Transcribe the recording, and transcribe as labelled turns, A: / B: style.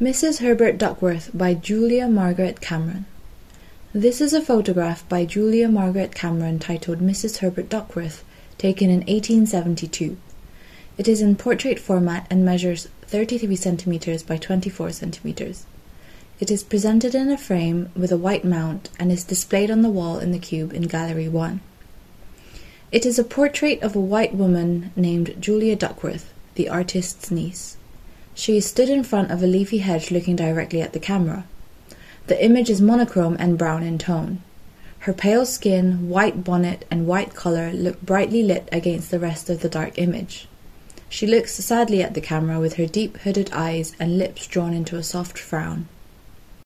A: Mrs. Herbert Duckworth by Julia Margaret Cameron. This is a photograph by Julia Margaret Cameron titled Mrs. Herbert Duckworth, taken in 1872. It is in portrait format and measures 33 centimeters by 24 centimeters. It is presented in a frame with a white mount and is displayed on the wall in the cube in Gallery 1. It is a portrait of a white woman named Julia Duckworth, the artist's niece. She stood in front of a leafy hedge looking directly at the camera. The image is monochrome and brown in tone. Her pale skin, white bonnet, and white collar look brightly lit against the rest of the dark image. She looks sadly at the camera with her deep hooded eyes and lips drawn into a soft frown.